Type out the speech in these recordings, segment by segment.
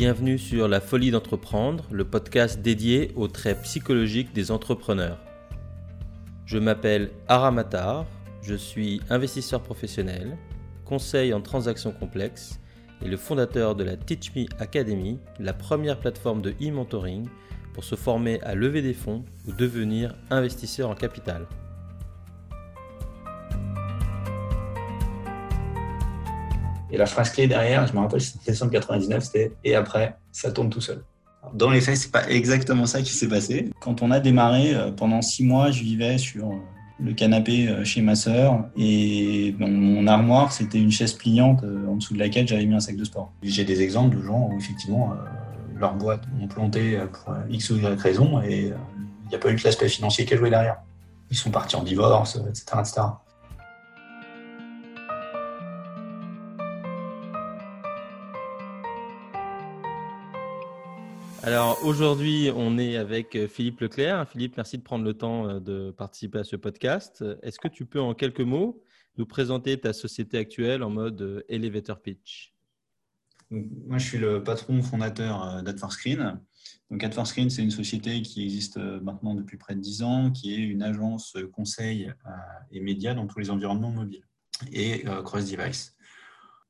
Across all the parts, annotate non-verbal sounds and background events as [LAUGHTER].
Bienvenue sur La Folie d'entreprendre, le podcast dédié aux traits psychologiques des entrepreneurs. Je m'appelle Aramatar, je suis investisseur professionnel, conseil en transactions complexes et le fondateur de la Teach Me Academy, la première plateforme de e-mentoring pour se former à lever des fonds ou devenir investisseur en capital. Et la phrase clé derrière, je me rappelle, c'était 1999, c'était et après, ça tourne tout seul. Dans les faits, c'est pas exactement ça qui s'est passé. Quand on a démarré, euh, pendant six mois, je vivais sur euh, le canapé euh, chez ma sœur et mon armoire, c'était une chaise pliante en dessous de laquelle j'avais mis un sac de sport. J'ai des exemples de gens où effectivement leurs boîtes ont planté pour X ou Y raison et il n'y a pas eu que l'aspect financier qui a joué derrière. Ils sont partis en divorce, etc. etc. Alors aujourd'hui, on est avec euh, Philippe Leclerc. Philippe, merci de prendre le temps euh, de participer à ce podcast. Est-ce que tu peux en quelques mots nous présenter ta société actuelle en mode euh, elevator pitch? Moi, je suis le patron fondateur d'AdForScreen. Donc AdForScreen, c'est une société qui existe maintenant depuis près de 10 ans, qui est une agence conseil et médias dans tous les environnements mobiles et cross-device.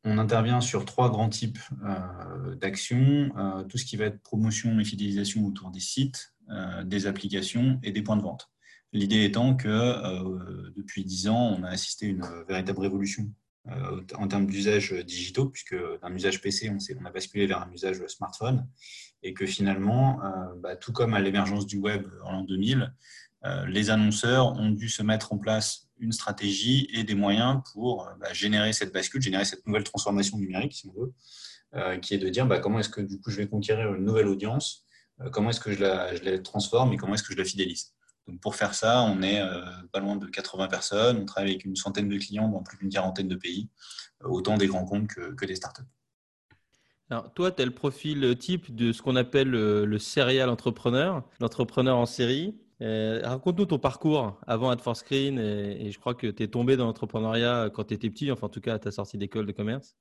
On intervient sur trois grands types euh, d'actions, euh, tout ce qui va être promotion et fidélisation autour des sites, euh, des applications et des points de vente. L'idée étant que depuis dix ans, on a assisté à une véritable révolution en termes d'usages digitaux, puisque d'un usage PC, on, on, a basculé vers un usage smartphone, et que finalement, bah, tout comme à l'émergence du web en l'an 2000, les annonceurs ont dû se mettre en place une stratégie et des moyens pour euh, bah, générer cette bascule, générer cette nouvelle transformation numérique, si on veut, euh, qui est de dire bah, comment est-ce que du coup je vais conquérir une nouvelle audience, euh, comment est-ce que je la, transforme et comment est-ce que je la fidélise. Donc pour faire ça, on est pas loin de 80 personnes, on travaille avec une centaine de clients dans plus d'une quarantaine de pays, autant des grands comptes que, des startups. Alors, toi, tu as le profil type de ce qu'on appelle le serial entrepreneur, l'entrepreneur en série. Euh, raconte-nous ton parcours avant AdForScreen et, et je crois que tu es tombé dans l'entrepreneuriat quand tu étais petit, enfin en tout cas à ta sortie d'école de commerce.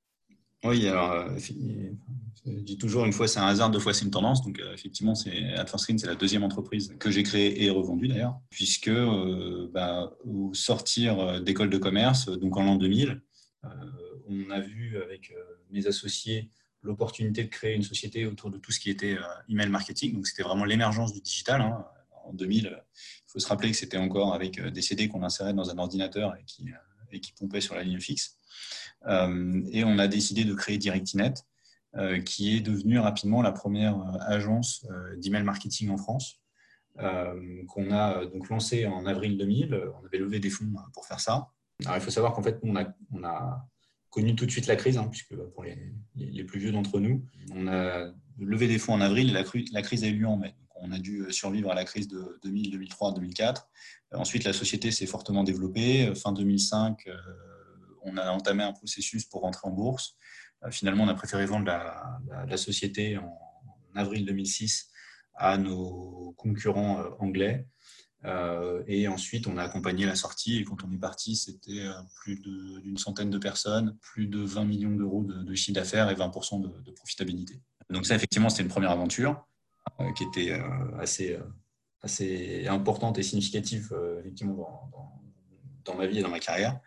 Oui, alors euh, je dis toujours une fois c'est un hasard, deux fois c'est une tendance. Donc euh, effectivement, c'est AdForScreen, c'est la deuxième entreprise que j'ai créée et revendue d'ailleurs, puisque bah, au sortir d'école de commerce, donc en l'an 2000, on a vu avec mes associés l'opportunité de créer une société autour de tout ce qui était email marketing. Donc c'était vraiment l'émergence du digital. Hein en 2000, il faut se rappeler que c'était encore avec euh, des CD qu'on insérait dans un ordinateur et qui, euh, et qui pompaient sur la ligne fixe. Euh, et on a décidé de créer DirectInet, qui est devenue rapidement la première agence d'email marketing en France, qu'on a donc lancé en avril 2000. On avait levé des fonds pour faire ça. Alors, il faut savoir qu'en fait, on a, on a, connu tout de suite la crise, hein, puisque pour les, plus vieux d'entre nous, on a levé des fonds en avril et la, crise a eu lieu en mai on a dû survivre à la crise de 2000, 2003, 2004. Ensuite, la société s'est fortement développée. Fin 2005, euh, on a entamé un processus pour rentrer en bourse. Euh, finalement, on a préféré vendre la, société en, avril 2006 à nos concurrents euh, anglais. et ensuite, on a accompagné la sortie. Et quand on est parti, c'était plus d'une centaine de personnes, plus de 20 millions d'euros de, chiffre d'affaires et 20% de, de profitabilité. Donc ça, effectivement, c'était une première aventure. Euh, qui était euh, assez, euh, assez importante et significative effectivement dans, dans, ma vie et dans ma carrière.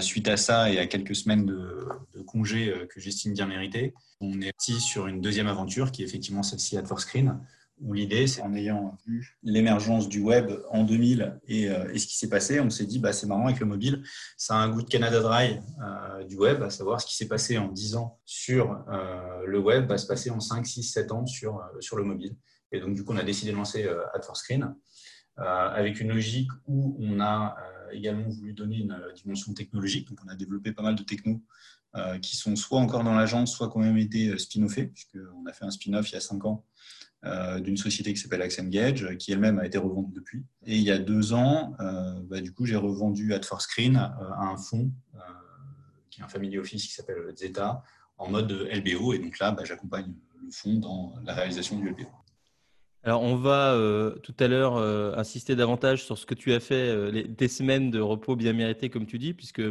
suite à ça et à quelques semaines de, congés que j'estime bien mérités, on est parti sur une deuxième aventure qui est effectivement celle-ci AdForScreen, où l'idée, c'est en ayant vu l'émergence du web en 2000 et, et ce qui s'est passé, on s'est dit, bah, c'est marrant avec le mobile, ça a un goût de Canada Dry euh, du web, à savoir ce qui s'est passé en 10 ans sur euh, le web va se passer en 5, 6, 7 ans sur, euh, sur le mobile. Et donc, du coup, on a décidé de lancer Ad4Screen avec une logique où on a également voulu donner une dimension technologique. Donc, on a développé pas mal de technos qui sont soit encore dans l'agence, soit quand même été spin-offés, puisqu'on a fait un spin-off il y a 5 ans euh, d'une société qui s'appelle Accengage, qui elle-même a été revendue depuis. Et il y a deux ans, euh, bah, du coup, j'ai revendu Ad4Screen euh, à un fonds qui est un family office qui s'appelle Zeta en mode LBO. Et donc là, bah, j'accompagne le fonds dans la réalisation du LBO. Alors, on va tout à l'heure insister davantage sur ce que tu as fait, les, tes semaines de repos bien méritées, comme tu dis, puisque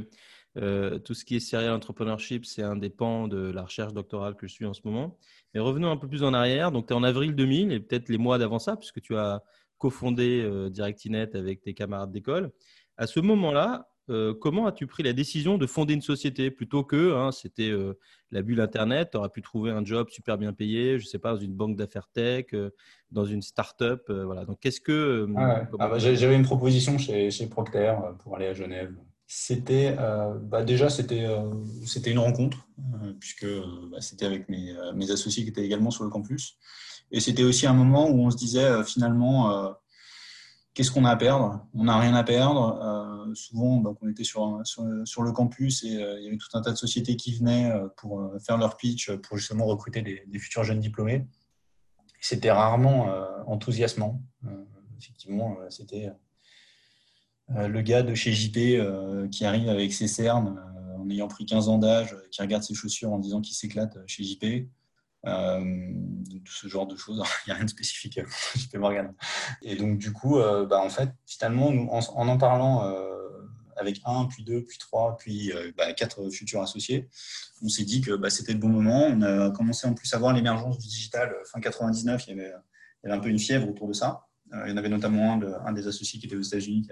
tout ce qui est serial entrepreneurship, c'est un des pans de la recherche doctorale que je suis en ce moment. Mais revenons un peu plus en arrière. Donc, tu es en avril 2000 et peut-être les mois d'avant ça, puisque tu as cofondé Directinet avec tes camarades d'école. À ce moment-là, euh, comment as-tu pris la décision de fonder une société plutôt que hein, c'était euh, la bulle Internet, tu aurais pu trouver un job super bien payé, je ne sais pas, dans une banque d'affaires tech, euh, dans une start-up. voilà. Donc, qu'est-ce que. Ah ah bah, j'avais une proposition chez, chez, Procter pour aller à Genève. C'était bah, déjà c'était c'était une rencontre puisque bah, c'était avec mes, associés qui étaient également sur le campus et c'était aussi un moment où on se disait finalement Qu'est-ce qu'on a à perdre? On n'a rien à perdre. Euh, souvent, donc, on était sur, sur, le campus et euh, il y avait tout un tas de sociétés qui venaient euh, pour faire leur pitch, pour justement recruter des, futurs jeunes diplômés. C'était rarement enthousiasmant. effectivement, c'était le gars de chez JP qui arrive avec ses cernes en ayant pris 15 ans d'âge, qui regarde ses chaussures en disant qu'il s'éclate chez JP. Euh, tout ce genre de choses. [LAUGHS] Il n'y a rien de spécifique [LAUGHS] JP Morgan. Et donc, du coup, euh, bah, en fait, finalement, en, en, parlant euh, avec un, puis deux, puis trois, puis bah, quatre futurs associés, on s'est dit que bah, c'était le bon moment. On a commencé en plus à voir l'émergence du digital. Fin 99, il y, avait, il y avait un peu une fièvre autour de ça. Il y en avait notamment un, de, un des associés qui était aux États-Unis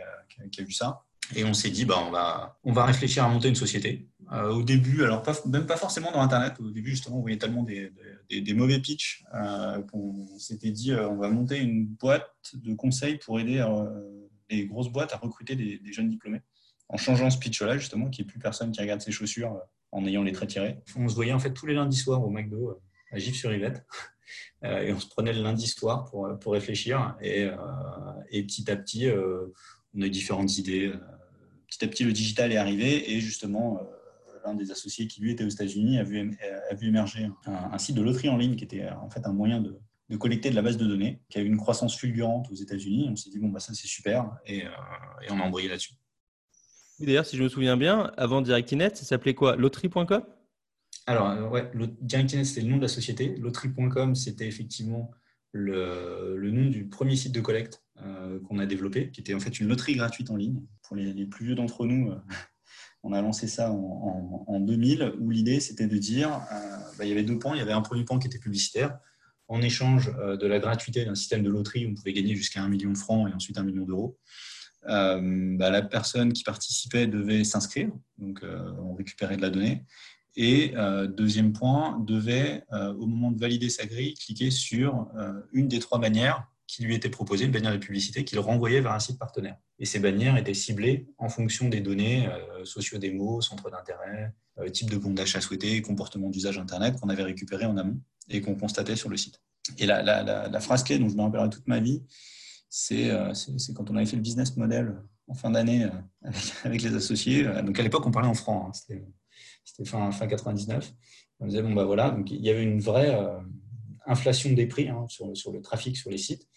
qui a, vu ça. Et on s'est dit, bah, on, va, on va réfléchir à monter une société. Euh, au début, alors même pas forcément dans Internet, au début, justement, on voyait tellement des, des, mauvais pitchs euh, qu'on s'était dit, euh, on va monter une boîte de conseils pour aider les grosses boîtes à recruter des, jeunes diplômés. En changeant ce pitch-là, justement, qu'il n'y ait plus personne qui regarde ses chaussures en ayant les traits tirés. On se voyait en fait tous les lundis soirs au McDo à Gif-sur-Yvette. [LAUGHS] et on se prenait le lundi soir pour, pour réfléchir. Et, et petit à petit, on a eu différentes idées. Petit à petit, le digital est arrivé et justement, l'un des associés qui lui était aux États-Unis a vu, a vu émerger un, site de loterie en ligne qui était en fait un moyen de, collecter de la base de données, qui a eu une croissance fulgurante aux États-Unis. On s'est dit, bon, bah, ça c'est super, et, euh, on a embrayé là-dessus. D'ailleurs, si je me souviens bien, avant Directinet, ça s'appelait quoi? Loterie.com Alors, euh, ouais, c'était le nom de la société. Loterie.com, c'était effectivement le, nom du premier site de collecte euh, qu'on a développé, qui était en fait une loterie gratuite en ligne. Pour les, plus vieux d'entre nous, on a lancé ça en, 2000, où l'idée, c'était de dire, euh, bah, il y avait deux points. Il y avait un premier point qui était publicitaire. En échange euh, de la gratuité d'un système de loterie, on pouvait gagner jusqu'à un million de francs et ensuite un million d'euros. Euh, bah, la personne qui participait devait s'inscrire, donc on récupérait de la donnée. Et deuxième point, devait, au moment de valider sa grille, cliquer sur une des trois manières qui lui était proposé, une bannière de publicité qu'il renvoyait vers un site partenaire. Et ces bannières étaient ciblées en fonction des données euh, sociodémos, centres d'intérêt, euh, type de compte d'achat souhaité, comportement d'usage Internet qu'on avait récupéré en amont et qu'on constatait sur le site. Et la, phrase clé dont je me rappellerai toute ma vie, euh, c'est quand on avait fait le business model en fin d'année euh, avec, les associés. Donc à l'époque, on parlait en francs, hein, c'était fin, fin 99. On disait, bon, bah voilà, il y avait une vraie inflation des prix hein, sur, le trafic sur les sites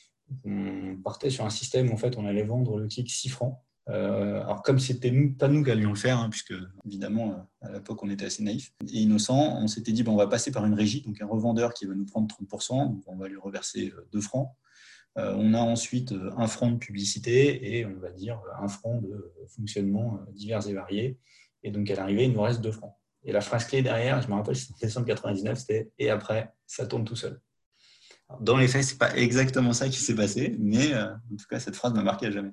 on partait sur un système où en fait, on allait vendre le clic 6 francs. Euh, alors comme c'était nous, pas nous qui allions le faire, hein, puisque évidemment à l'époque on était assez naïfs et innocents, on s'était dit on va passer par une régie, donc un revendeur qui va nous prendre 30%, donc on va lui reverser 2 euh, francs. Euh, on a ensuite un franc de publicité et on va dire un franc de fonctionnement divers et variés. Et donc à l'arrivée, il nous reste 2 francs. Et la phrase clé derrière, je me rappelle, c'était en décembre 99, c'était et après, ça tourne tout seul. Dans les faits, ce n'est pas exactement ça qui s'est passé, mais euh, en tout cas, cette phrase m'a marqué à jamais.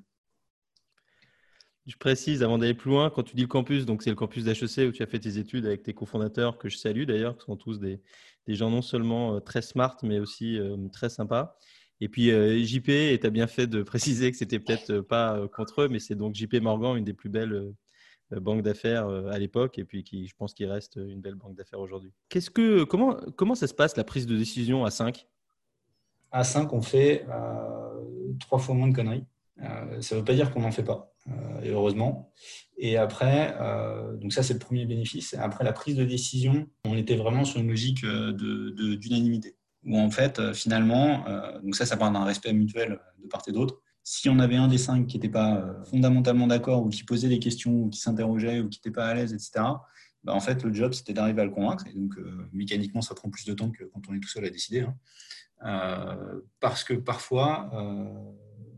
Je précise, avant d'aller plus loin, quand tu dis le campus, donc c'est le campus d'HEC où tu as fait tes études avec tes cofondateurs, que je salue d'ailleurs, qui sont tous des, gens non seulement euh, très smart, mais aussi euh, très sympas. Et puis JP, et tu as bien fait de [LAUGHS] préciser que c'était peut-être pas contre eux, mais c'est donc JP Morgan, une des plus belles banques d'affaires à l'époque, et puis qui, je pense qu'il reste une belle banque d'affaires aujourd'hui. Qu'est-ce que, comment, comment ça se passe la prise de décision à 5 à 5, on fait euh, trois fois moins de conneries. Euh, ça ne veut pas dire qu'on n'en fait pas, euh, et heureusement. Et après, donc ça c'est le premier bénéfice. Après la prise de décision, on était vraiment sur une logique d'unanimité. De, où en fait, finalement, donc ça, ça part d'un respect mutuel de part et d'autre. Si on avait un des cinq qui n'était pas fondamentalement d'accord, ou qui posait des questions, ou qui s'interrogeait, ou qui n'était pas à l'aise, etc., bah, en fait, le job, c'était d'arriver à le convaincre. Et donc, mécaniquement, ça prend plus de temps que quand on est tout seul à décider. Hein. Euh, parce que parfois, euh,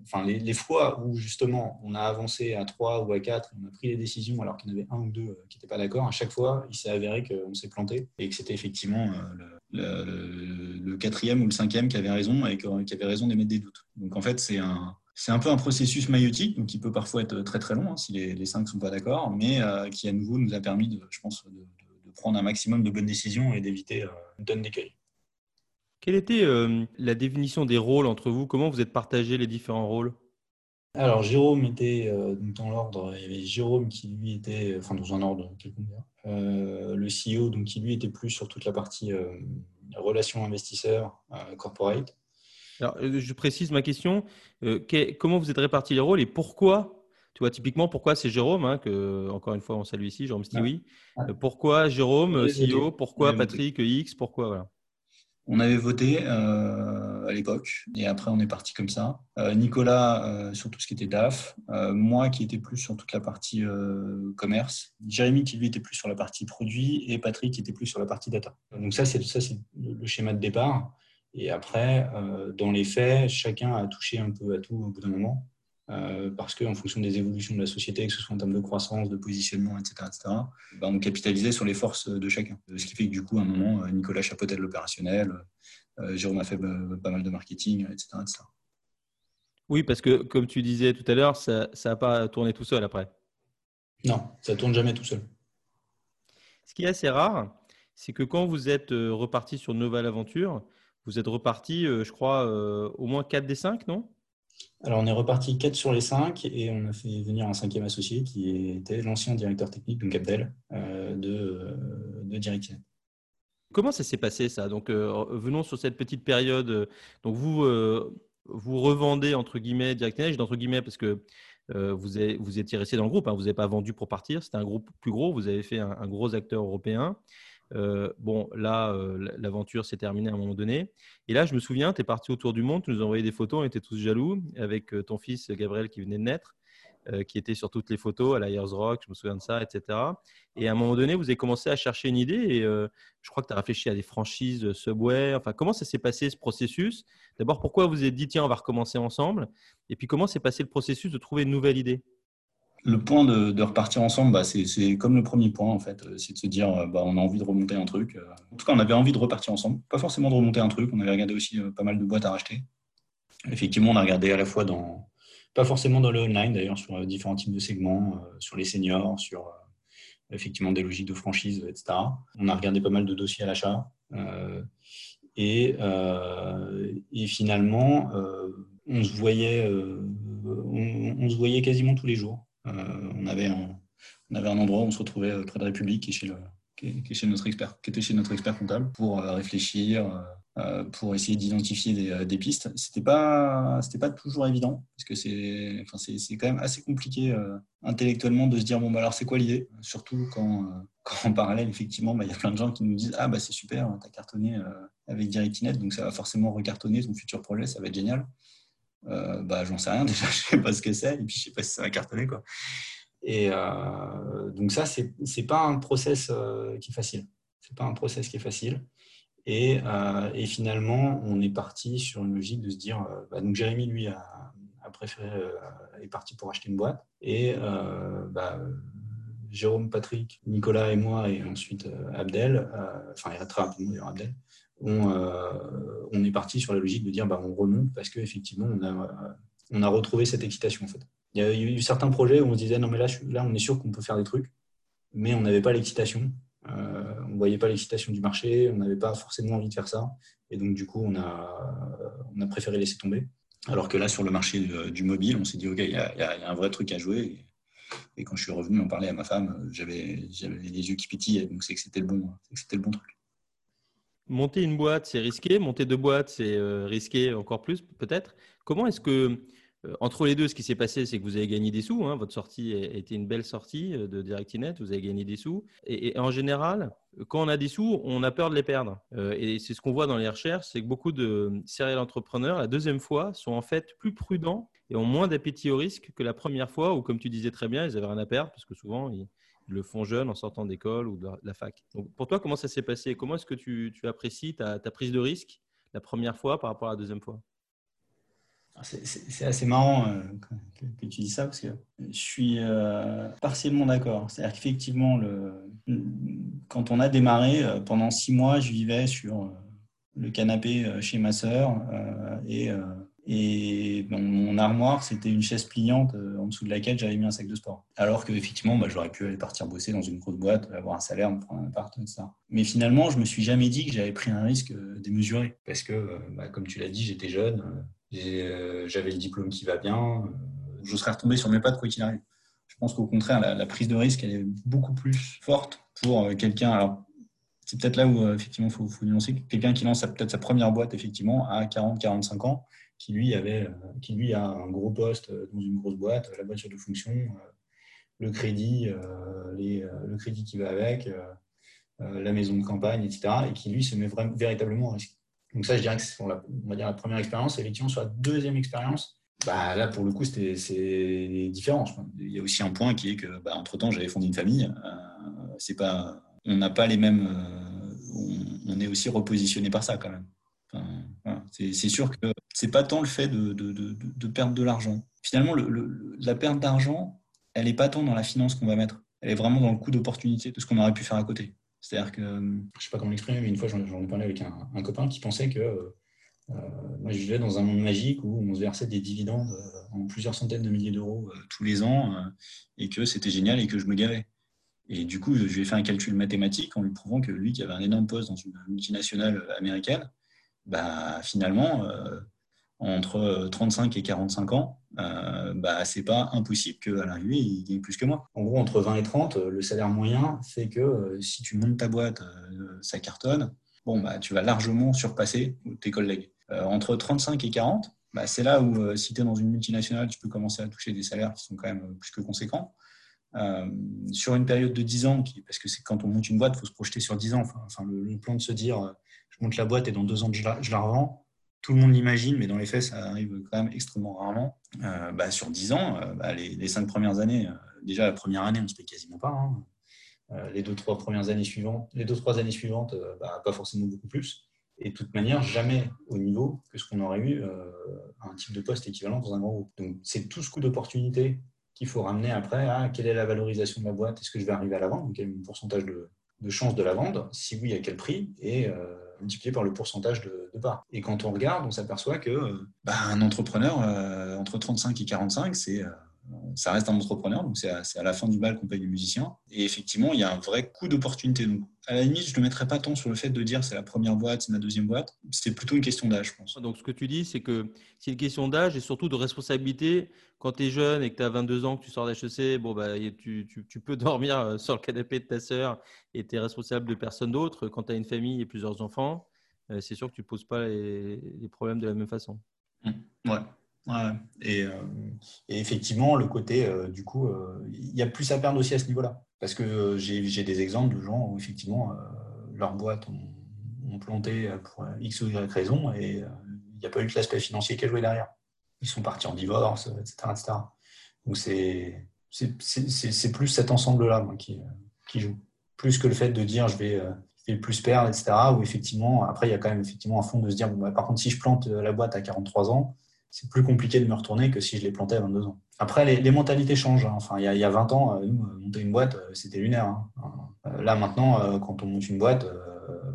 enfin, les, fois où justement on a avancé à 3 ou à 4, on a pris les décisions alors qu'il y en avait un ou deux qui n'étaient pas d'accord, à chaque fois, il s'est avéré qu'on s'est planté et que c'était effectivement le, quatrième ou le cinquième qui avait raison et qui avait raison d'émettre des doutes. Donc en fait, c'est un, c'est un peu un processus maïotique, donc qui peut parfois être très très long hein, si les, les cinq ne sont pas d'accord, mais qui à nouveau nous a permis, de, je pense, de, prendre un maximum de bonnes décisions et d'éviter euh, une tonne d'écueils. Quelle était euh, la définition des rôles entre vous? Comment vous êtes partagé les différents rôles? Alors, Jérôme était euh, dans l'ordre, il y avait Jérôme qui lui était, enfin dans un ordre quelconque, euh, le CEO, donc qui lui était plus sur toute la partie relations investisseurs, corporate. Alors, je précise ma question, comment vous êtes répartis les rôles et pourquoi tu vois, typiquement, pourquoi c'est Jérôme, hein, que, encore une fois, on salue ici, Jérôme Stiwi. oui. Pourquoi Jérôme, CEO Pourquoi Patrick, X Pourquoi voilà. On avait voté euh, à l'époque et après on est parti comme ça. Euh, Nicolas euh, sur tout ce qui était DAF, moi qui étais plus sur toute la partie commerce, Jérémy qui lui était plus sur la partie produit et Patrick qui était plus sur la partie data. Donc ça c'est ça c'est le schéma de départ. Et après, dans les faits, chacun a touché un peu à tout au bout d'un moment. Euh, parce qu'en fonction des évolutions de la société, que ce soit en termes de croissance, de positionnement, etc., etc. Bah, on capitalisait sur les forces de chacun. Ce qui fait que du coup, à un moment, euh, Nicolas chapeautait de l'opérationnel, euh, Jérôme a fait pas mal de marketing, etc., Oui, parce que comme tu disais tout à l'heure, ça n'a pas tourné tout seul après. Non, ça tourne jamais tout seul. Ce qui est assez rare, c'est que quand vous êtes reparti sur une nouvelle aventure, vous êtes reparti, je crois, au moins 4 des 5, non? Alors, on est reparti 4 sur les 5 et on a fait venir un cinquième associé qui était l'ancien directeur technique, donc Abdel, euh, de, euh, de Comment ça s'est passé ça? Donc, euh, venons sur cette petite période. Donc, vous, vous revendez entre guillemets Direct entre guillemets parce que vous, vous étiez resté dans le groupe, hein, vous n'avez pas vendu pour partir, c'était un groupe plus gros, vous avez fait un gros acteur européen. Euh, bon, là, euh, l'aventure s'est terminée à un moment donné. Et là, je me souviens, tu es parti autour du monde, tu nous envoyé des photos, on était tous jaloux, avec euh, ton fils Gabriel qui venait de naître, qui était sur toutes les photos à la Rock, je me souviens de ça, etc. Et à un moment donné, vous avez commencé à chercher une idée et je crois que tu as réfléchi à des franchises Subway. Enfin, comment ça s'est passé ce processus? D'abord, pourquoi vous vous êtes dit, tiens, on va recommencer ensemble? Et puis, comment s'est passé le processus de trouver une nouvelle idée? Le point de, repartir ensemble, bah, c'est comme le premier point, en fait. C'est de se dire, euh, bah, on a envie de remonter un truc. Euh. En tout cas, on avait envie de repartir ensemble. Pas forcément de remonter un truc. On avait regardé aussi euh, pas mal de boîtes à racheter. Effectivement, on a regardé à la fois dans, pas forcément dans le online d'ailleurs, sur différents types de segments, sur les seniors, sur effectivement des logiques de franchise, etc. On a regardé pas mal de dossiers à l'achat. et, et, finalement, on se voyait, on, se voyait quasiment tous les jours. Euh, on, avait un, endroit où on se retrouvait euh, près de République, qui chez, le, notre expert, qui était chez notre expert comptable, pour euh, réfléchir, pour essayer d'identifier des, pistes. C'était pas, pas toujours évident parce que c'est, quand même assez compliqué intellectuellement de se dire bon bah alors c'est quoi l'idée, surtout quand, en parallèle effectivement bah, il y a plein de gens qui nous disent ah bah c'est super, t'as cartonné avec DirectNet donc ça va forcément recartonner ton futur projet, ça va être génial. Euh, bah, j'en sais rien [LAUGHS] déjà, je sais pas ce que c'est, et puis je sais pas si ça va cartonner. Quoi. Et euh, donc ça, c'est n'est pas un process euh, qui est facile. C'est pas un process qui est facile. Et, finalement, on est parti sur une logique de se dire, bah, donc Jérémy, lui, a, a préféré, est parti pour acheter une boîte. Et bah, Jérôme, Patrick, Nicolas et moi, et ensuite Abdel, enfin, il y a très rapidement Abdel, euh, on, est parti sur la logique de dire bah, on remonte parce qu'effectivement, on a, on a retrouvé cette excitation. En fait. Il y a eu certains projets où on se disait non, mais là, là on est sûr qu'on peut faire des trucs, mais on n'avait pas l'excitation. Euh, on ne voyait pas l'excitation du marché, on n'avait pas forcément envie de faire ça. Et donc, du coup, on a, préféré laisser tomber. Alors que là, sur le marché du mobile, on s'est dit, OK, il y, a un vrai truc à jouer. Et, quand je suis revenu en parler à ma femme, j'avais les yeux qui pétillaient. Donc, c'est que c'était le bon truc. Monter une boîte, c'est risqué. Monter deux boîtes, c'est euh, risqué encore plus, peut-être. Comment est-ce que, euh, entre les deux, ce qui s'est passé, c'est que vous avez gagné des sous. Hein. votre sortie a été une belle sortie euh, de DirectNet. Vous avez gagné des sous. Et, en général, quand on a des sous, on a peur de les perdre. et c'est ce qu'on voit dans les recherches, c'est que beaucoup de serial entrepreneurs, la deuxième fois, sont en fait plus prudents et ont moins d'appétit au risque que la première fois où, comme tu disais très bien, ils avaient rien à perdre parce que souvent, ils, le font jeune en sortant d'école ou de la fac. Pour toi, comment ça s'est passé? Comment est-ce que tu, apprécies ta, prise de risque la première fois par rapport à la deuxième fois? C'est assez marrant euh, que, tu dis ça parce que je suis euh, partiellement d'accord. C'est-à-dire qu'effectivement, quand on a démarré, euh, pendant six mois, je vivais sur le canapé chez ma sœur et, et mon armoire, c'était une chaise pliante en dessous de laquelle j'avais mis un sac de sport. Alors qu'effectivement, bah, j'aurais pu aller partir bosser dans une grosse boîte, avoir un salaire, me prendre un appart, etc. Mais finalement, je me suis jamais dit que j'avais pris un risque démesuré parce que, bah, comme tu l'as dit, j'étais jeune euh, j'avais le diplôme qui va bien. Euh, je serais retombé sur mes pattes quoi qu'il arrive. Je pense qu'au contraire, la, prise de risque, elle est beaucoup plus forte pour euh, quelqu'un. Alors, c'est peut-être là où, effectivement, il faut, faut, nuancer. Quelqu'un qui lance peut-être sa première boîte, effectivement, à 40-45 ans, qui lui, avait, qui lui a un gros poste dans une grosse boîte, la voiture de fonction, le crédit, le crédit qui va avec, la maison de campagne, etc., et qui lui se met vraiment, véritablement en risque. Donc ça, je dirais que c'est la, on va dire la première expérience. Effectivement, sur la deuxième expérience, bah, là, pour le coup, c'est différent. Il y a aussi un point qui est que, bah, entre-temps, j'avais fondé une famille. Euh, c'est pas, on n'a pas les mêmes... Euh, on, est aussi repositionné par ça, quand même. C'est sûr que c'est pas tant le fait de, perdre de l'argent. Finalement, le, la perte d'argent, elle n'est pas tant dans la finance qu'on va mettre. Elle est vraiment dans le coût d'opportunité de ce qu'on aurait pu faire à côté. C'est-à-dire que, je ne sais pas comment l'exprimer, mais une fois, j'en ai parlé avec un, copain qui pensait que euh, moi, je vivais dans un monde magique où on se versait des dividendes euh, en plusieurs centaines de milliers d'euros euh, tous les ans et que c'était génial et que je me gavais. Et du coup, je lui ai fait un calcul mathématique en lui prouvant que lui, qui avait un énorme poste dans une multinationale américaine, bah, finalement, entre 35 et 45 ans, euh, bah, c'est pas impossible qu'à l'arrivée, il gagne plus que moi. En gros, entre 20 et 30, le salaire moyen fait que euh, si tu montes ta boîte, euh, ça cartonne, bon, bah, tu vas largement surpasser tes collègues. Euh, entre 35 et 40, bah, c'est là où, si tu es dans une multinationale, tu peux commencer à toucher des salaires qui sont quand même plus que conséquents. sur une période de 10 ans, parce que quand on monte une boîte, il faut se projeter sur 10 ans. Enfin, le, plan de se dire, je monte la boîte et dans deux ans, je la, revends, tout le monde l'imagine, mais dans les faits, ça arrive quand même extrêmement rarement. Euh, bah, sur 10 ans, euh, bah, les, 5 premières années, euh, déjà la première année, on ne se paye quasiment pas. Hein. les 2-3 premières années suivantes, les 2-3 années suivantes, bah, pas forcément beaucoup plus. Et de toute manière, jamais au niveau que ce qu'on aurait eu un type de poste équivalent dans un grand groupe. Donc, c'est tout ce coup d'opportunité qu'il faut ramener après à quelle est la valorisation de la boîte, est-ce que je vais arriver à la vendre, quel est mon pourcentage de, de chance de la vendre, si oui, à quel prix, multiplié par le pourcentage de, de. Et quand on regarde, on s'aperçoit que euh, bah, un entrepreneur euh, entre 35 et 45, c'est euh, ça reste un entrepreneur, donc c'est à, la fin du bal qu'on paye les musiciens. Et effectivement, il y a un vrai coup d'opportunité. Donc, à la limite, je ne le mettrais pas tant sur le fait de dire c'est la première boîte, c'est ma deuxième boîte. C'est plutôt une question d'âge, je pense. Donc, ce que tu dis, c'est que c'est une question d'âge et surtout de responsabilité. Quand tu es jeune et que tu as 22 ans, que tu sors d'HEC, bon, bah, tu, tu, tu, peux [LAUGHS] dormir sur le canapé de ta sœur et tu es responsable de personne d'autre. Quand tu as une famille et plusieurs enfants, euh, c'est sûr que tu ne poses pas les, problèmes de la même façon. Mmh. Euh, et, effectivement, le côté, euh, du coup, il y a plus à perdre aussi à ce niveau-là. Parce que j'ai des exemples de gens où, effectivement, leurs boîtes ont, planté pour X ou Y raison et il n'y a pas eu que l'aspect financier qui a joué derrière. Ils sont partis en divorce, etc. etc. Donc, c'est plus cet ensemble-là qui, qui joue. Plus que le fait de dire je vais le plus perdre, etc. Où effectivement, après, il y a quand même effectivement un fond de se dire, bon, bah, par contre, si je plante la boîte à 43 ans, c'est plus compliqué de me retourner que si je l'ai planté à 22 ans. Après, les, mentalités changent. Hein. Enfin, il y, a, 20 ans, euh, nous, euh, monter une boîte, euh, c'était lunaire. Hein. Là, maintenant, quand on monte une boîte,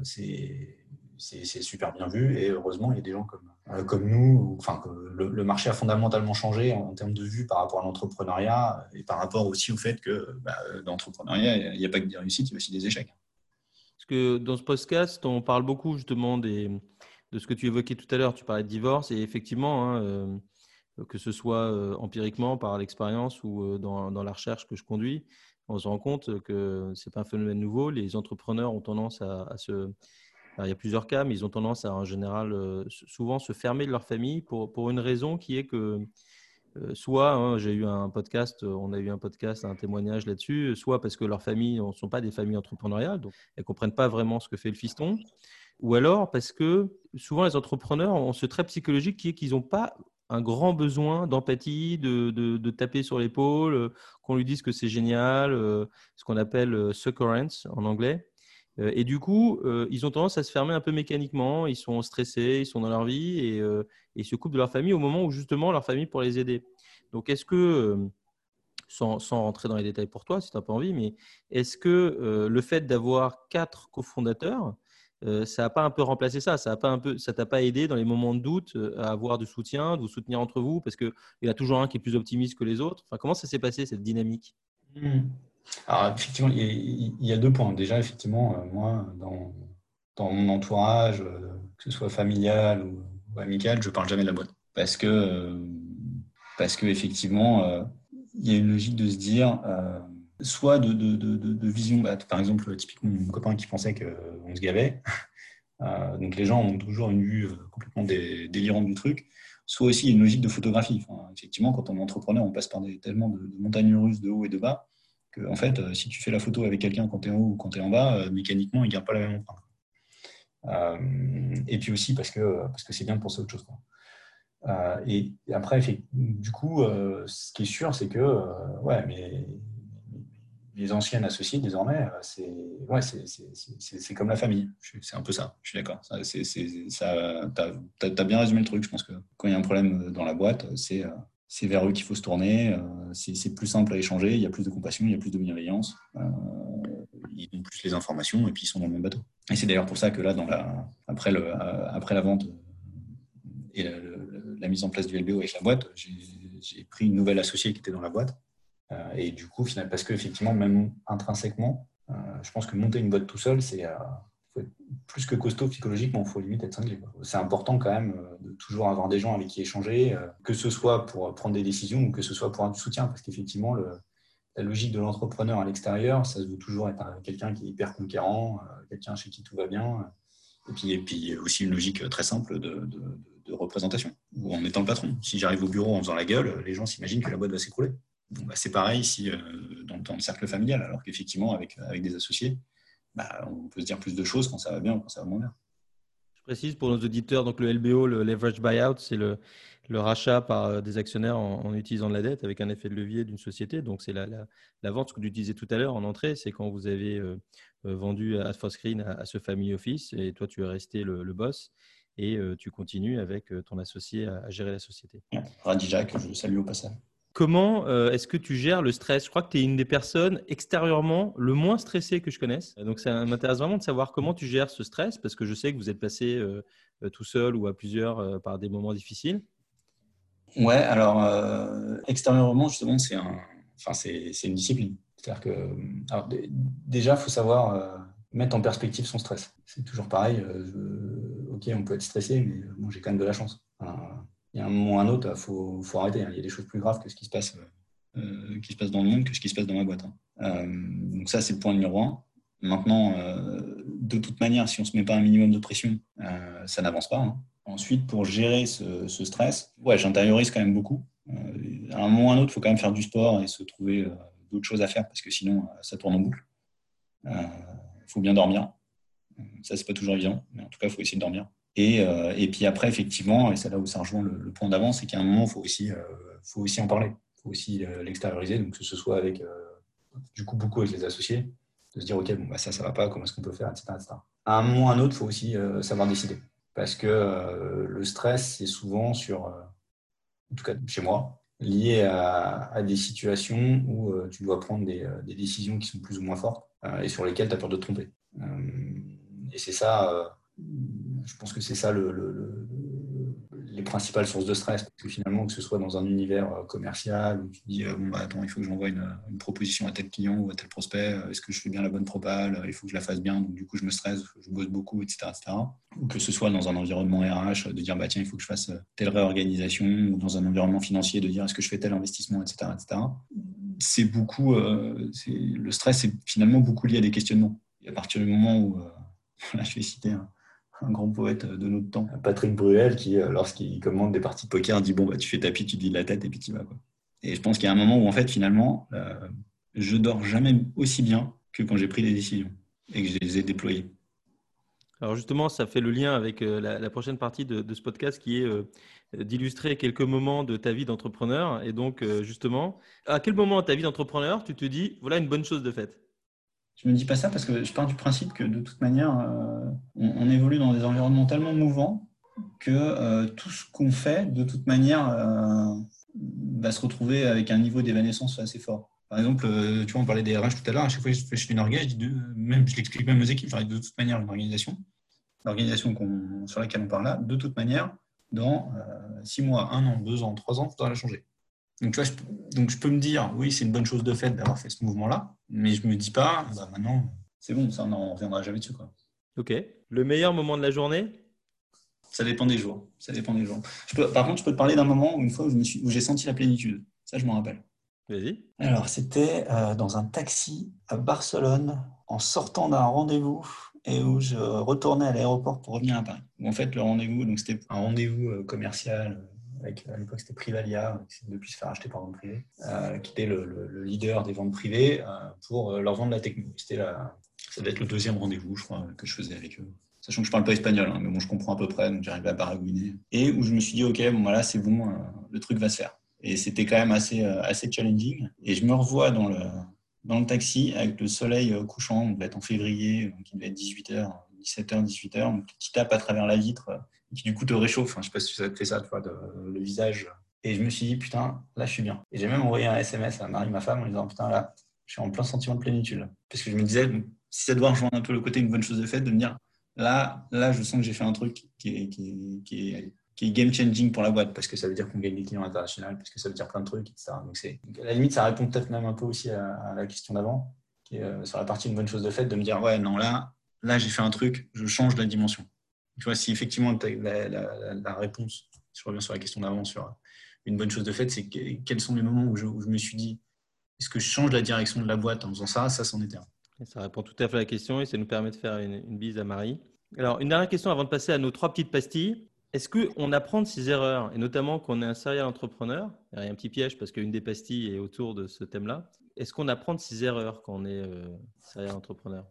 c'est super bien vu. Et heureusement, il y a des gens comme, comme nous. Enfin, le, marché a fondamentalement changé en, termes de vue par rapport à l'entrepreneuriat et par rapport aussi au fait que bah, dans l'entrepreneuriat, il n'y a, a, pas que des réussites, il y a aussi des échecs que dans ce podcast, on parle beaucoup justement des, de ce que tu évoquais tout à l'heure. Tu parlais de divorce et effectivement, hein, euh, que ce soit euh, empiriquement par l'expérience ou euh, dans, dans, la recherche que je conduis, on se rend compte que c'est pas un phénomène nouveau. Les entrepreneurs ont tendance à, se il y a plusieurs cas, mais ils ont tendance à, en général, souvent se fermer de leur famille pour, pour une raison qui est que soit, hein, j'ai eu un podcast, on a eu un podcast, un témoignage là-dessus, soit parce que leurs familles ne sont pas des familles entrepreneuriales, donc elles ne comprennent pas vraiment ce que fait le fiston, ou alors parce que souvent les entrepreneurs ont ce trait psychologique qui est qu'ils n'ont pas un grand besoin d'empathie, de, de, taper sur l'épaule, qu'on lui dise que c'est génial, euh, ce qu'on appelle succurrence en anglais. et du coup, ils ont tendance à se fermer un peu mécaniquement. Ils sont stressés, ils sont dans leur vie et, ils se coupent de leur famille au moment où justement leur famille pourrait les aider. Donc, est-ce que, sans, sans, rentrer dans les détails pour toi, si tu n'as pas envie, mais est-ce que le fait d'avoir quatre cofondateurs, euh, ça n'a pas un peu remplacé ça Ça ça t'a pas aidé dans les moments de doute euh, à avoir du soutien, de vous soutenir entre vous Parce qu'il y a toujours un qui est plus optimiste que les autres? Enfin, comment ça s'est passé cette dynamique? Hmm. Alors, effectivement, il y, a deux points. Déjà, effectivement, euh, moi, dans, mon entourage, que ce soit familial ou, amical, je ne parle jamais de la boîte. Parce que, parce que effectivement, il y a une logique de se dire soit de, vision, bah, par exemple, typiquement mon copain qui pensait qu'on se gavait. [LAUGHS] Euh, donc les gens ont toujours une vue euh, complètement délirante du truc. Soit aussi une logique de photographie. effectivement, quand on est entrepreneur, on passe par tellement de, montagnes russes de haut et de bas que, en fait, euh, si tu fais la photo avec quelqu'un quand tu es en haut ou quand tu es en bas, mécaniquement, il ne garde pas la même empreinte. et puis aussi parce que parce que c'est bien de penser autre chose. et, après, du coup, ce qui est sûr, c'est que ouais, mais les anciennes associées, désormais, euh, c'est ouais, c'est comme la famille. C'est un peu ça, je suis d'accord. Tu as, bien résumé le truc. Je pense que quand il y a un problème dans la boîte, c'est euh, vers eux qu'il faut se tourner. Euh, c'est plus simple à échanger. Il y a plus de compassion, il y a plus de bienveillance. Ils ont plus les informations et puis ils sont dans le même bateau. Et c'est d'ailleurs pour ça que là, dans la, après, le, après la vente et la, la mise en place du LBO avec la boîte, j'ai pris une nouvelle associée qui était dans la boîte euh, et du coup, parce qu'effectivement, même intrinsèquement, euh, je pense que monter une boîte tout seul, c'est euh, plus que costaud psychologiquement, il faut limite être cinglé. C'est important quand même de toujours avoir des gens avec qui échanger, que ce soit pour prendre des décisions ou que ce soit pour un soutien, parce qu'effectivement, la logique de l'entrepreneur à l'extérieur, ça se veut toujours être quelqu'un qui est hyper conquérant, quelqu'un chez qui tout va bien. Et puis, et puis aussi une logique très simple de, de représentation, où en étant le patron. Si j'arrive au bureau en faisant la gueule, les gens s'imaginent que la boîte va s'écrouler. Bah, c'est pareil ici euh, dans, le cercle familial, alors qu'effectivement, avec, avec des associés, bah, on peut se dire plus de choses quand ça va bien ou quand ça va moins bien. Je précise pour nos auditeurs, donc le LBO, le leverage buyout, c'est le, le, rachat par euh, des actionnaires en, utilisant de la dette avec un effet de levier d'une société. Donc c'est la, la, vente, ce que tu disais tout à l'heure en entrée, c'est quand vous avez euh, vendu à Foscreen à, à, ce family office et toi tu es resté le, boss et tu continues avec ton associé à, gérer la société. Radija, que je salue au passage. Comment euh, est-ce que tu gères le stress? Je crois que tu es une des personnes extérieurement le moins stressée que je connaisse. Donc, ça m'intéresse vraiment de savoir comment tu gères ce stress, parce que je sais que vous êtes passé euh, euh, tout seul ou à plusieurs par des moments difficiles. Ouais, alors, extérieurement, justement, c'est un, enfin, c'est, une discipline. C'est-à-dire que, alors, déjà, il faut savoir mettre en perspective son stress. C'est toujours pareil. ok, on peut être stressé, mais moi, j'ai quand même de la chance il y a un moment ou un autre, il faut, arrêter. Hein. Il y a des choses plus graves que ce qui se passe, euh, qui se passe dans le monde que ce qui se passe dans ma boîte. Hein. Euh, donc ça, c'est le point numéro un. Maintenant, euh, de toute manière, si on ne se met pas un minimum de pression, ça n'avance pas. Hein. Ensuite, pour gérer ce, stress, ouais, j'intériorise quand même beaucoup. à un moment ou un autre, il faut quand même faire du sport et se trouver d'autres choses à faire parce que sinon, ça tourne en boucle. Il faut bien dormir. Ça, c'est pas toujours évident, mais en tout cas, il faut essayer de dormir. Et, euh, et, puis après, effectivement, et c'est là où ça rejoint le, point d'avant, c'est qu'à un moment, il faut aussi, euh, faut aussi en parler. Il faut aussi euh, l'extérioriser, donc que ce soit avec, du coup, beaucoup avec les associés, de se dire, OK, bon, bah, ça, ça va pas, comment est-ce qu'on peut faire, etc., À un moment ou à un autre, il faut aussi savoir décider. Parce que le stress, c'est souvent sur, en tout cas chez moi, lié à, à des situations où tu dois prendre des, des, décisions qui sont plus ou moins fortes et sur lesquelles tu as peur de te tromper. Et c'est ça je pense que c'est ça le, les principales sources de stress. Parce que finalement, que ce soit dans un univers euh, commercial où tu dis euh, bon, bah, attends, il faut que j'envoie une, proposition à tel client ou à tel prospect, euh, est-ce que je fais bien la bonne propale, il faut que je la fasse bien, donc du coup je me stresse, je bosse beaucoup, etc. etc. Ou que ce soit dans un environnement RH, de dire bah, tiens, il faut que je fasse telle réorganisation, ou dans un environnement financier, de dire est-ce que je fais tel investissement, etc. etc. C'est beaucoup, le stress c'est finalement beaucoup lié à des questionnements. Et à partir du moment où, [LAUGHS] là je vais citer un un grand poète de notre temps. Patrick Bruel, qui, euh, lorsqu'il commande des parties de poker, dit Bon, bah, tu fais tapis, tu dis de la tête et puis tu vas. Quoi. Et je pense qu'il y a un moment où, en fait, finalement, euh, je dors jamais aussi bien que quand j'ai pris des décisions et que je les ai déployées. Alors justement, ça fait le lien avec euh, la, prochaine partie de, ce podcast qui est d'illustrer quelques moments de ta vie d'entrepreneur. Et donc, justement, à quel moment de ta vie d'entrepreneur tu te dis, voilà une bonne chose de faite? Je me dis pas ça parce que je pars du principe que de toute manière, on, évolue dans des environnements tellement mouvants que tout ce qu'on fait, de toute manière, va se retrouver avec un niveau d'évanescence assez fort. Par exemple, tu vois, on parlait des RH tout à l'heure. À chaque fois que je fais, une orga, je, dis même, je l'explique même aux équipes. de toute manière, une organisation, l'organisation sur laquelle on parle là, de toute manière, dans euh, six mois, un an, deux ans, trois ans, il faudra la changer. Donc, tu vois, je, donc je peux me dire, oui, c'est une bonne chose de fait d'avoir fait ce mouvement-là, mais je ne me dis pas, bah, maintenant, c'est bon, ça, on n'en reviendra jamais dessus. Quoi. Ok. Le meilleur moment de la journée? Ça dépend des jours. Ça dépend des jours. Je peux, par contre, je peux te parler d'un moment où, une fois où, j'ai senti la plénitude. Ça, je m'en rappelle. Vas-y. Alors, c'était euh, dans un taxi à Barcelone, en sortant d'un rendez-vous et où je retournais à l'aéroport pour revenir à Paris. En fait, le rendez-vous, donc c'était un rendez-vous euh, commercial avec, à l'époque, c'était Privalia, qui depuis se faire acheter par vente privée, euh, qui était le, leader des ventes privées pour leur vendre la techno. C'était ça devait être le deuxième rendez-vous, je crois, que je faisais avec eux. Sachant que je parle pas espagnol, hein, mais bon, je comprends à peu près, donc j'arrivais à baragouiner. Et où je me suis dit, OK, bon, voilà, c'est bon, le truc va se faire. Et c'était quand même assez, assez challenging. Et je me revois dans le, dans le taxi avec le soleil euh, couchant, on devait être en février, donc il devait être 18h, 17h, 18h, qui tape à travers la vitre euh, qui du coup te réchauffe. Enfin, je sais pas si ça te fait ça, tu vois, le visage. Et je me suis dit, putain, là je suis bien. Et j'ai même envoyé un SMS à Marie, ma femme, en disant, putain, là, je suis en plein sentiment de plénitude. Parce que je me disais, si ça doit rejoindre un peu le côté une bonne chose de fait, de me dire, là, là, je sens que j'ai fait un truc qui est game changing pour la boîte parce que ça veut dire qu'on gagne des clients internationaux, parce que ça veut dire plein de trucs, etc. Donc, c'est, à la limite, ça répond peut-être même un peu aussi à, la question d'avant, qui est euh, sur la partie une bonne chose de fait, de me dire ouais, non, là, là j'ai fait un truc, je change la dimension. Tu vois, si effectivement la, réponse, si je reviens sur la question d'avant, sur une bonne chose de fait, c'est quels sont les moments où je, me suis dit est-ce que je change la direction de la boîte en faisant ça? Ça, c'en était un. Ça répond tout à fait à la question et ça nous permet de faire une, bise à Marie. Alors, une dernière question avant de passer à nos trois petites pastilles. Est-ce qu'on apprend de ses erreurs, et notamment quand on est un serial entrepreneur Il y a un petit piège parce qu'une des pastilles est autour de ce thème-là. Est-ce qu'on apprend de ses erreurs quand on est euh, serial entrepreneur?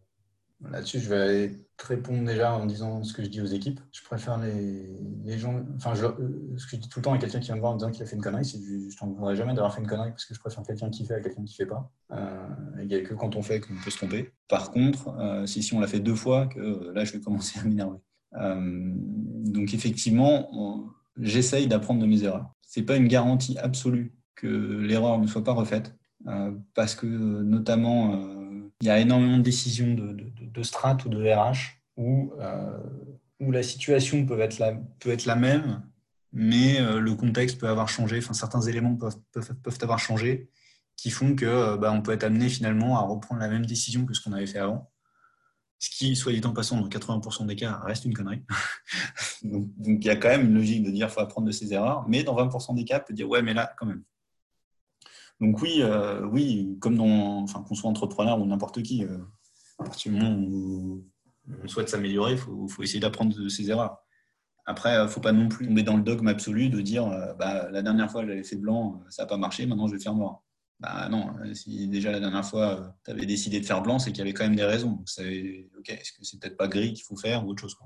Là-dessus, je vais répondre déjà en disant ce que je dis aux équipes. Je préfère les, gens. Enfin, je, ce que je dis tout le temps à quelqu'un qui vient me voir en disant qu'il a fait une connerie, c'est que je t'en voudrais jamais d'avoir fait une connerie parce que je préfère quelqu'un qui fait à quelqu'un qui fait pas. Euh, il n'y a que quand on fait qu'on peut se tromper. Par contre, euh, si, on l'a fait deux fois, que là, je vais commencer à m'énerver. Euh, donc effectivement, j'essaye d'apprendre de mes erreurs. Ce n'est pas une garantie absolue que l'erreur ne soit pas refaite, euh, parce que notamment, euh, il y a énormément de décisions de, strat ou de RH où, où la situation peut être la, même, mais le contexte peut avoir changé, enfin, certains éléments peuvent, avoir changé, qui font que bah, on peut être amené finalement à reprendre la même décision que ce qu'on avait fait avant. Ce qui, soit dit en passant, dans 80% des cas, reste une connerie. [LAUGHS] donc, il y a quand même une logique de dire qu'il faut apprendre de ses erreurs, mais dans 20% des cas, peut dire ouais, mais là, quand même. Donc oui, euh, oui, comme dans, enfin, qu'on soit entrepreneur ou n'importe qui, euh, à partir du moment où on souhaite s'améliorer, il faut, essayer d'apprendre de ses erreurs. Après, il ne faut pas non plus tomber dans le dogme absolu de dire euh, bah, la dernière fois j'avais fait blanc, ça n'a pas marché, maintenant je vais faire noir. Bah non, euh, si déjà la dernière fois euh, tu avais décidé de faire blanc, c'est qu'il y avait quand même des raisons. Donc, ok, est-ce que c'est peut-être pas gris qu'il faut faire ou autre chose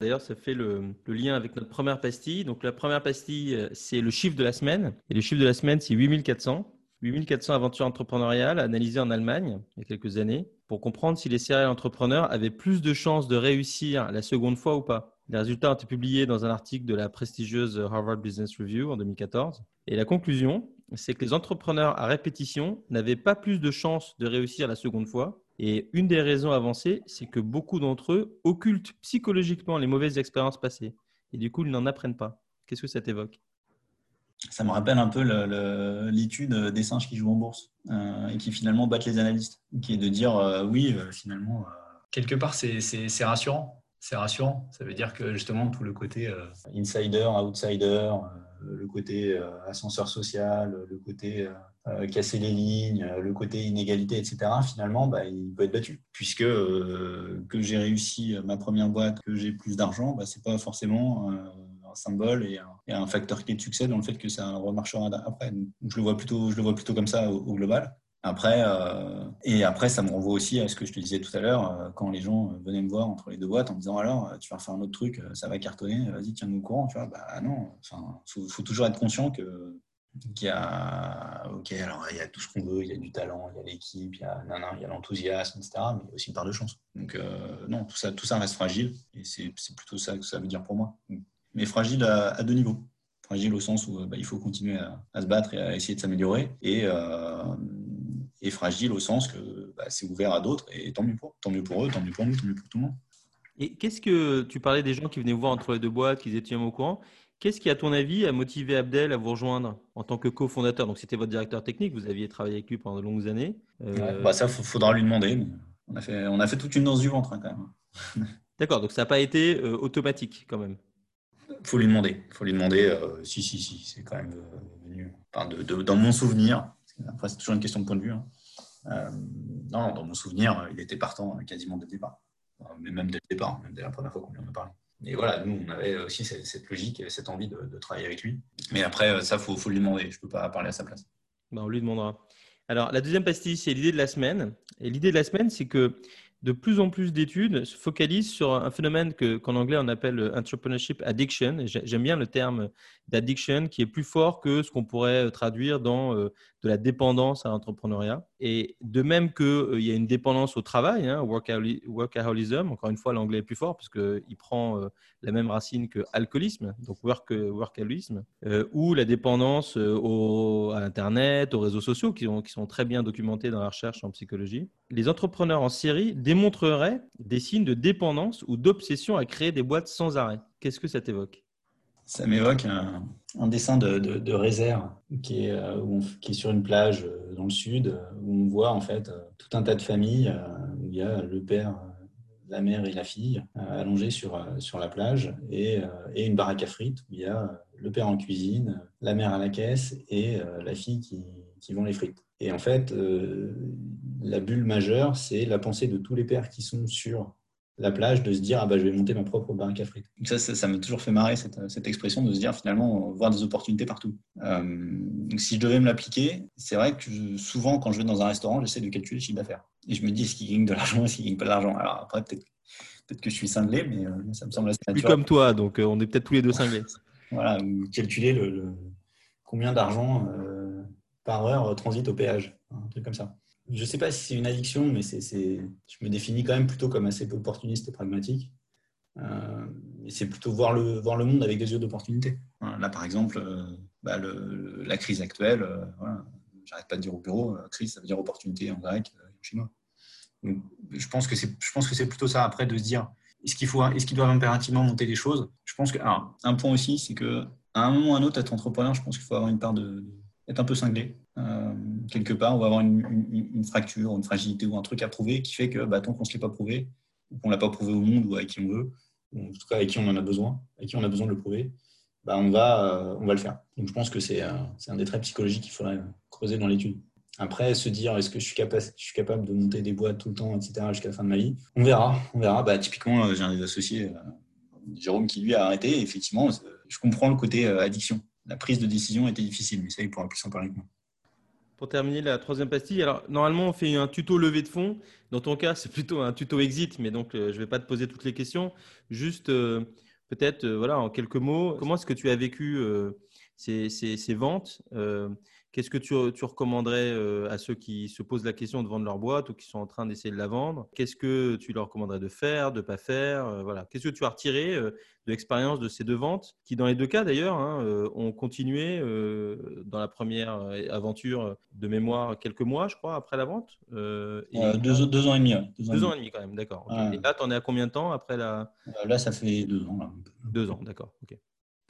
D'ailleurs, ça fait le, lien avec notre première pastille. Donc, la première pastille, euh, c'est le chiffre de la semaine. Et le chiffre de la semaine, c'est 8400. 8400 aventures entrepreneuriales analysées en Allemagne il y a quelques années pour comprendre si les serial entrepreneurs avaient plus de chances de réussir la seconde fois ou pas. Les résultats ont été publiés dans un article de la prestigieuse Harvard Business Review en 2014. Et la conclusion, c'est que les entrepreneurs à répétition n'avaient pas plus de chances de réussir la seconde fois. Et une des raisons avancées, c'est que beaucoup d'entre eux occultent psychologiquement les mauvaises expériences passées. Et du coup, ils n'en apprennent pas. Qu'est-ce que ça t'évoque? Ça me rappelle un peu l'étude des singes qui jouent en bourse euh, et qui finalement battent les analystes. Qui est de dire, euh, oui, euh, finalement, quelque part, c'est rassurant c'est rassurant. Ça veut dire que justement, tout le côté insider, outsider, le côté ascenseur social, le côté casser les lignes, le côté inégalité, etc., finalement, bah, il peut être battu. Puisque que j'ai réussi ma première boîte, que j'ai plus d'argent, bah, ce n'est pas forcément un symbole et un, facteur clé de succès dans le fait que ça remarchera après. je le vois plutôt, je le vois plutôt comme ça au global. Après, euh, et après, ça me renvoie aussi à ce que je te disais tout à l'heure, euh, quand les gens venaient me voir entre les deux boîtes en me disant alors, tu vas faire un autre truc, ça va cartonner, vas-y, tiens-nous au courant. Tu vois, bah non, il faut, toujours être conscient que il y a, ok, alors il y a tout ce qu'on veut, il y a du talent, il y a l'équipe, il y a, il y a l'enthousiasme, etc. Mais il y a aussi une part de chance. Donc euh, non, tout ça, tout ça reste fragile et c'est plutôt ça que ça veut dire pour moi. Mais fragile à, deux niveaux. Fragile au sens où bah, il faut continuer à, se battre et à essayer de s'améliorer et, euh, et, fragile au sens que bah, c'est ouvert à d'autres et tant mieux pour, tant mieux pour eux, tant mieux pour nous, tant mieux pour tout le monde. Et qu'est-ce que tu parlais des gens qui venaient vous voir entre les deux boîtes, qui étaient au courant Qu'est-ce qui, à ton avis, a motivé Abdel à vous rejoindre en tant que cofondateur? Donc, c'était votre directeur technique, vous aviez travaillé avec lui pendant de longues années. Euh, bah ça, il faudra lui demander. On a, fait, on a fait toute une danse du ventre hein, quand même. D'accord, donc ça n'a pas été euh, automatique quand même. Faut lui demander. faut lui demander. Euh, si, si, si, c'est quand même venu. Enfin, dans mon souvenir, après, c'est toujours une question de point de vue. Hein. non, dans mon souvenir, il était partant quasiment dès le départ. Mais même dès le départ, même dès la première fois qu'on lui en a parlé. Et voilà, nous, on avait aussi cette, logique et cette envie de, travailler avec lui. Mais après, ça, il faut, faut, lui demander. Je ne peux pas parler à sa place. Ben, on lui demandera. Alors, la deuxième pastille, c'est l'idée de la semaine. Et l'idée de la semaine, c'est que de plus en plus d'études se focalisent sur un phénomène que, qu'en anglais on appelle entrepreneurship addiction. J'aime bien le terme d'addiction qui est plus fort que ce qu'on pourrait traduire dans euh, de la dépendance à l'entrepreneuriat. Et de même qu'il euh, y a une dépendance au travail, hein, workaholism, encore une fois l'anglais est plus fort parce qu'il prend euh, la même racine que alcoolisme, donc work, workaholisme, ou la dépendance au, à Internet, aux réseaux sociaux qui, qui sont très bien documentés dans la recherche en psychologie. Les entrepreneurs en série démontreraient des signes de dépendance ou d'obsession à créer des boîtes sans arrêt. Qu'est-ce que ça t'évoque? Ça m'évoque un, dessin de, réserve qui est, euh, qui est, sur une plage euh, dans le sud, euh, où on voit en fait tout un tas de familles où il y a le père, la mère et la fille allongés sur, sur la plage et, et, une baraque à frites où il y a le père en cuisine, la mère à la caisse et la fille qui, qui vend les frites. Et en fait, la bulle majeure, c'est la pensée de tous les pères qui sont sur la plage de se dire ah bah je vais monter ma propre baraque à frites. Ça, ça, m'a toujours fait marrer cette, cette, expression de se dire finalement voir des opportunités partout. Euh, donc si je devais me l'appliquer, c'est vrai que souvent quand je vais dans un restaurant, j'essaie de calculer le chiffre d'affaires et je me dis est-ce qu'il gagne de l'argent, [LAUGHS] est-ce qu'il gagne pas de l'argent? Alors après peut-être peut que je suis cinglé, mais euh, ça me semble assez naturel. Plus comme toi, donc euh, on est peut-être tous les deux cinglés. [LAUGHS] voilà, calculer le, combien d'argent par heure transite au péage, un truc comme ça je ne sais pas si c'est une addiction, mais c'est, je me définis quand même plutôt comme assez opportuniste et pragmatique. Euh, c'est plutôt voir le, voir le monde avec des yeux d'opportunité. là, par exemple, euh, bah, la crise actuelle, euh, j'arrête pas de dire au bureau, crise, ça veut dire opportunité en grec, en chinois. je pense que c'est, je pense que c'est plutôt ça après de se dire est-ce qu'il faut, est-ce qu'ils doivent impérativement monter les choses? Je pense que un point aussi, c'est que à un moment ou à un autre, être entrepreneur, je pense qu'il faut avoir une part de, un peu cinglé. Euh, quelque part, on va avoir une, fracture, une fragilité ou un truc à prouver qui fait que bah, tant qu'on ne se l'est pas prouvé, ou qu'on ne l'a pas prouvé au monde ou à qui on veut, ou en tout cas avec qui on en a besoin, avec qui on a besoin de le prouver, bah, on, va, euh, on va le faire. Donc je pense que c'est un des traits psychologiques qu'il faudrait creuser dans l'étude. Après, se dire est-ce que je suis, capable, de monter des boîtes tout le temps, etc., jusqu'à la fin de ma vie, on verra. On verra. Bah, typiquement, euh, j'ai un des associés, Jérôme, qui lui a arrêté. effectivement, je comprends le côté addiction. La prise de décision était difficile, mais ça, il pourra plus en parler que moi pour terminer la troisième pastille. Alors, normalement, on fait un tuto levée de fonds. Dans ton cas, [LAUGHS] c'est plutôt un tuto exit, mais donc, euh, je ne vais pas te poser toutes les questions. Juste, euh, peut-être, euh, voilà, en quelques mots, comment est-ce que tu as vécu ces, ces, ventes Qu'est-ce que tu, tu recommanderais à ceux qui se posent la question de vendre leur boîte ou qui sont en train d'essayer de la vendre? Qu'est-ce que tu leur recommanderais de faire, de ne pas faire Voilà. Qu'est-ce que tu as retiré de l'expérience de ces deux ventes, qui dans les deux cas d'ailleurs hein, ont continué dans la première aventure de mémoire quelques mois, je crois, après la vente et deux, deux, ans et demi. Deux, ans, et demi quand même, d'accord. Et là, tu en es à combien de temps après la Là, ça fait deux ans. Deux ans, d'accord. ok.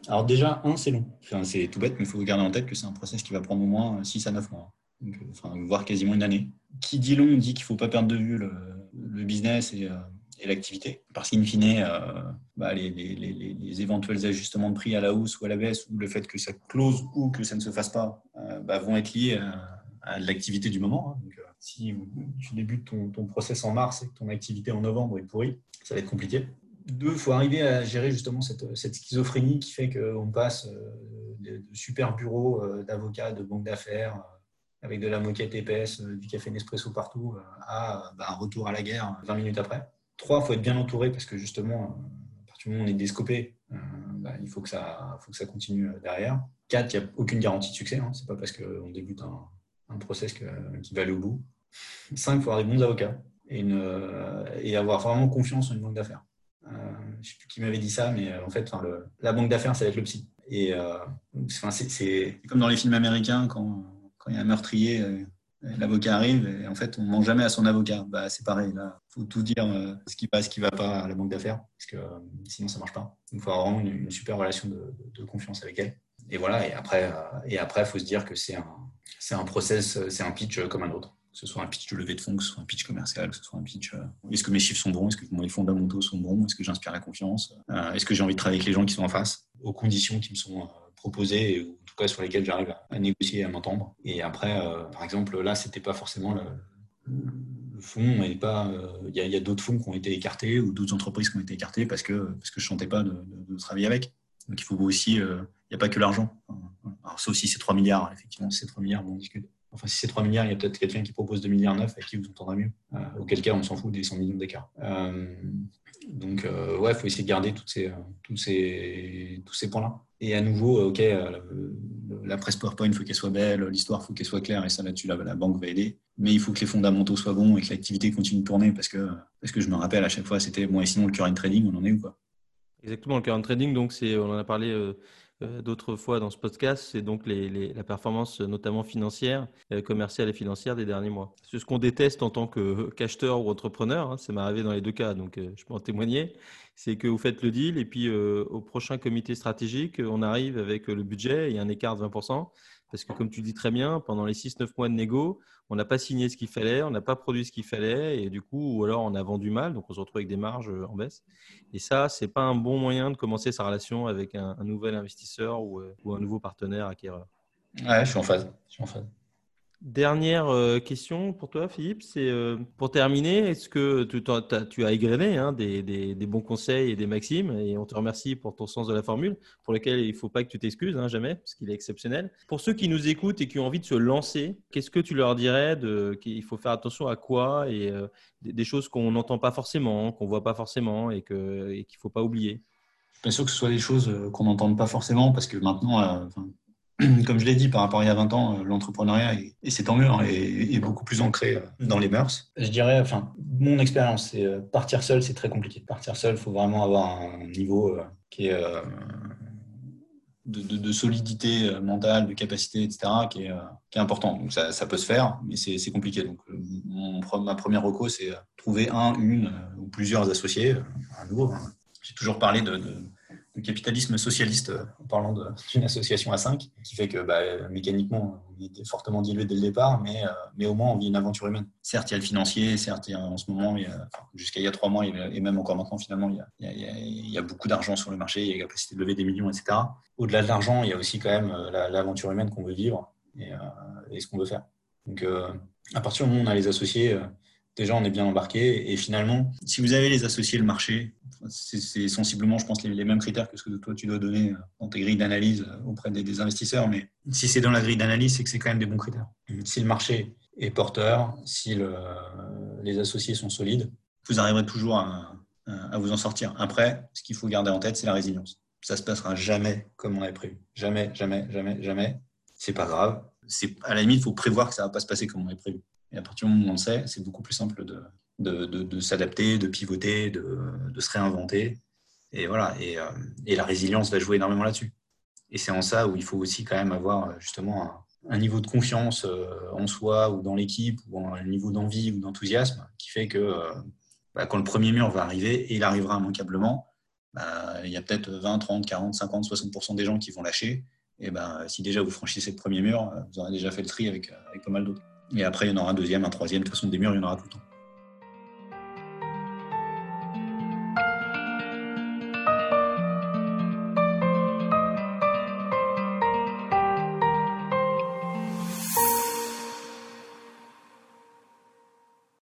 Alors déjà, un, c'est long. C'est tout bête, mais il faut garder en tête que c'est un process qui va prendre au moins 6 à 9 mois. Euh, voire quasiment une année. Qui dit long dit qu'il ne faut pas perdre de vue le, business et, euh, et l'activité. Parce qu'in fine, euh, bah, les, éventuels ajustements de prix à la hausse ou à la baisse, ou le fait que ça close ou que ça ne se fasse pas, bah, vont être liés à, l'activité du moment. Hein. Si tu débutes ton process en mars et que ton activité en novembre est pourrie, ça va être compliqué deux, il faut arriver à gérer justement cette, schizophrénie qui fait qu'on passe euh, de, super bureaux euh, d'avocats, de banques d'affaires, euh, avec de la moquette épaisse, du café Nespresso partout, à bah, un retour à la guerre 20 minutes après. Trois, il faut être bien entouré parce que justement, à partir du moment où on est déscopé, bah, il faut que, ça, que continue derrière. 4, il n'y a aucune garantie de succès. Hein. Ce n'est pas parce qu'on débute un, process qui va aller au bout. 5, il faut avoir des bons avocats et avoir vraiment confiance en une banque d'affaires. Euh, je ne sais plus qui m'avait dit ça, mais en fait, la banque d'affaires, ça va être le psy. Et c'est comme dans les films américains, quand, il y a un meurtrier, l'avocat arrive et en fait, on ne ment jamais à son avocat. Bah, c'est pareil, il faut tout dire euh, ce qui passe, ce qui ne va pas à la banque d'affaires, parce que euh, sinon, ça ne marche pas. il faut avoir vraiment une, super relation de, confiance avec elle. Et voilà, euh, et après, il faut se dire que c'est un, c'est un process, c'est un pitch comme un autre. Que ce soit un pitch de levée de fonds, que ce soit un pitch commercial, que ce soit un pitch. est-ce que mes chiffres sont bons Est-ce que mes fondamentaux sont bons Est-ce que j'inspire la confiance Est-ce que j'ai envie de travailler avec les gens qui sont en face, aux conditions qui me sont proposées, ou en tout cas sur lesquelles j'arrive à, négocier et à m'entendre. Et après, euh, par exemple, là, c'était pas forcément le, le fonds, pas. Euh, il y a, d'autres fonds qui ont été écartés ou d'autres entreprises qui ont été écartées parce que parce que je sentais pas de, travailler avec. Donc il faut aussi, euh, il n'y a pas que l'argent. Alors, sauf si c'est 3 milliards, effectivement, c'est 3 milliards, on discute. Enfin, si c'est 3 milliards, il y a peut-être quelqu'un qui propose 2 milliards 9 avec qui vous entendrez mieux. auquel cas, on s'en fout des 100 millions d'écart. donc, ouais, il faut essayer de garder ces, tous ces, tous ces points-là. Et à nouveau, euh, OK, euh, la presse PowerPoint, il faut qu'elle soit belle, l'histoire, il faut qu'elle soit claire, et ça là-dessus, la, la, banque va aider. Mais il faut que les fondamentaux soient bons et que l'activité continue de tourner, parce que, parce que je me rappelle à chaque fois, c'était, bon, et sinon, le current trading, on en est où quoi? Exactement, le current trading, donc c'est, on en a parlé euh, euh, d'autres fois dans ce podcast, c'est donc la performance notamment financière, euh, commerciale et financière des derniers mois. C'est ce qu'on déteste en tant qu'acheteur ou entrepreneur, hein, ça m'est arrivé dans les deux cas, donc euh, je peux en témoigner, c'est que vous faites le deal et puis au prochain comité stratégique, on arrive avec le budget, a un écart de 20%, parce que comme tu dis très bien, pendant les 6-9 mois de négo, on n'a pas signé ce qu'il fallait, on n'a pas produit ce qu'il fallait, et du coup, ou alors on a vendu mal, donc on se retrouve avec des marges euh, en baisse. Et ça, c'est pas un bon moyen de commencer sa relation avec un, nouvel investisseur ou, euh, ou, un nouveau partenaire acquéreur. Ouais, je suis en phase. Je suis en phase. Dernière euh, question pour toi, Philippe. C'est euh, pour terminer, est-ce que tu, as, tu égrené hein, des, bons conseils et des maximes Et on te remercie pour ton sens de la formule, pour lequel il ne faut pas que tu t'excuses, hein, jamais, parce qu'il est exceptionnel. Pour ceux qui nous écoutent et qui ont envie de se lancer, qu'est-ce que tu leur dirais qu'il faut faire attention à quoi et euh, des, choses qu'on n'entend pas forcément, qu'on ne voit pas forcément et qu'il ne faut pas oublier? Pas sûr que ce soit des choses qu'on n'entende pas forcément, parce que maintenant, [CLEARS THROAT] comme je l'ai dit, par rapport à il y a 20 ans, euh, l'entrepreneuriat, et c'est tant mieux, hein, est, beaucoup plus ancré euh, dans les mœurs. Je dirais, enfin, mon expérience, c'est euh, partir seul, c'est très compliqué. Partir seul, il faut vraiment avoir un niveau qui est de, solidité mentale, de capacité, etc., qui est, important. Donc ça, peut se faire, mais c'est compliqué. Donc ma première reco, c'est trouver un, une ou plusieurs associés, un nouveau. Hein. J'ai toujours parlé de le capitalisme socialiste euh, en parlant d'une association à 5, qui fait que bah, mécaniquement, on est fortement dilué dès le départ, mais, euh, mais au moins on vit une aventure humaine. Certes, il y a le financier, certes, en ce moment, jusqu'à il y a trois mois, et même encore maintenant, finalement, il y a, beaucoup d'argent sur le marché, il y a la capacité de lever des millions, etc. Au-delà de l'argent, il y a aussi quand même euh, l'aventure humaine qu'on veut vivre et ce qu'on veut faire. Donc, à partir du moment où on a les associés, déjà on est bien embarqué. Et finalement, si vous avez les associés, le marché, c'est sensiblement, je pense, les, mêmes critères que ce que toi tu dois donner dans tes grilles d'analyse auprès des, investisseurs. Mais si c'est dans la grille d'analyse, c'est que c'est quand même des bons critères. Si le marché est porteur, si les associés sont solides, vous arriverez toujours à, vous en sortir. Après, ce qu'il faut garder en tête, c'est la résilience. Ça se passera jamais comme on avait prévu. Jamais, jamais, jamais, jamais. C'est pas grave. C'est à la limite, il faut prévoir que ça va pas se passer comme on avait prévu. Et à partir du moment où on le sait, c'est beaucoup plus simple de, de, s'adapter, de pivoter, de, se réinventer. Et voilà. Euh, et, la résilience va jouer énormément là-dessus. Et c'est en ça où il faut aussi quand même avoir justement un, niveau de confiance euh, en soi ou dans l'équipe ou un niveau d'envie ou d'enthousiasme qui fait que euh, bah, quand le premier mur va arriver, et il arrivera immanquablement, bah, il y a peut-être 20, 30, 40, 50, 60% des gens qui vont lâcher. Et ben, si déjà vous franchissez le premier mur, vous aurez déjà fait le tri avec pas mal d'autres. Et après, il y en aura un deuxième, un troisième. De toute façon, des murs, il y en aura tout le temps.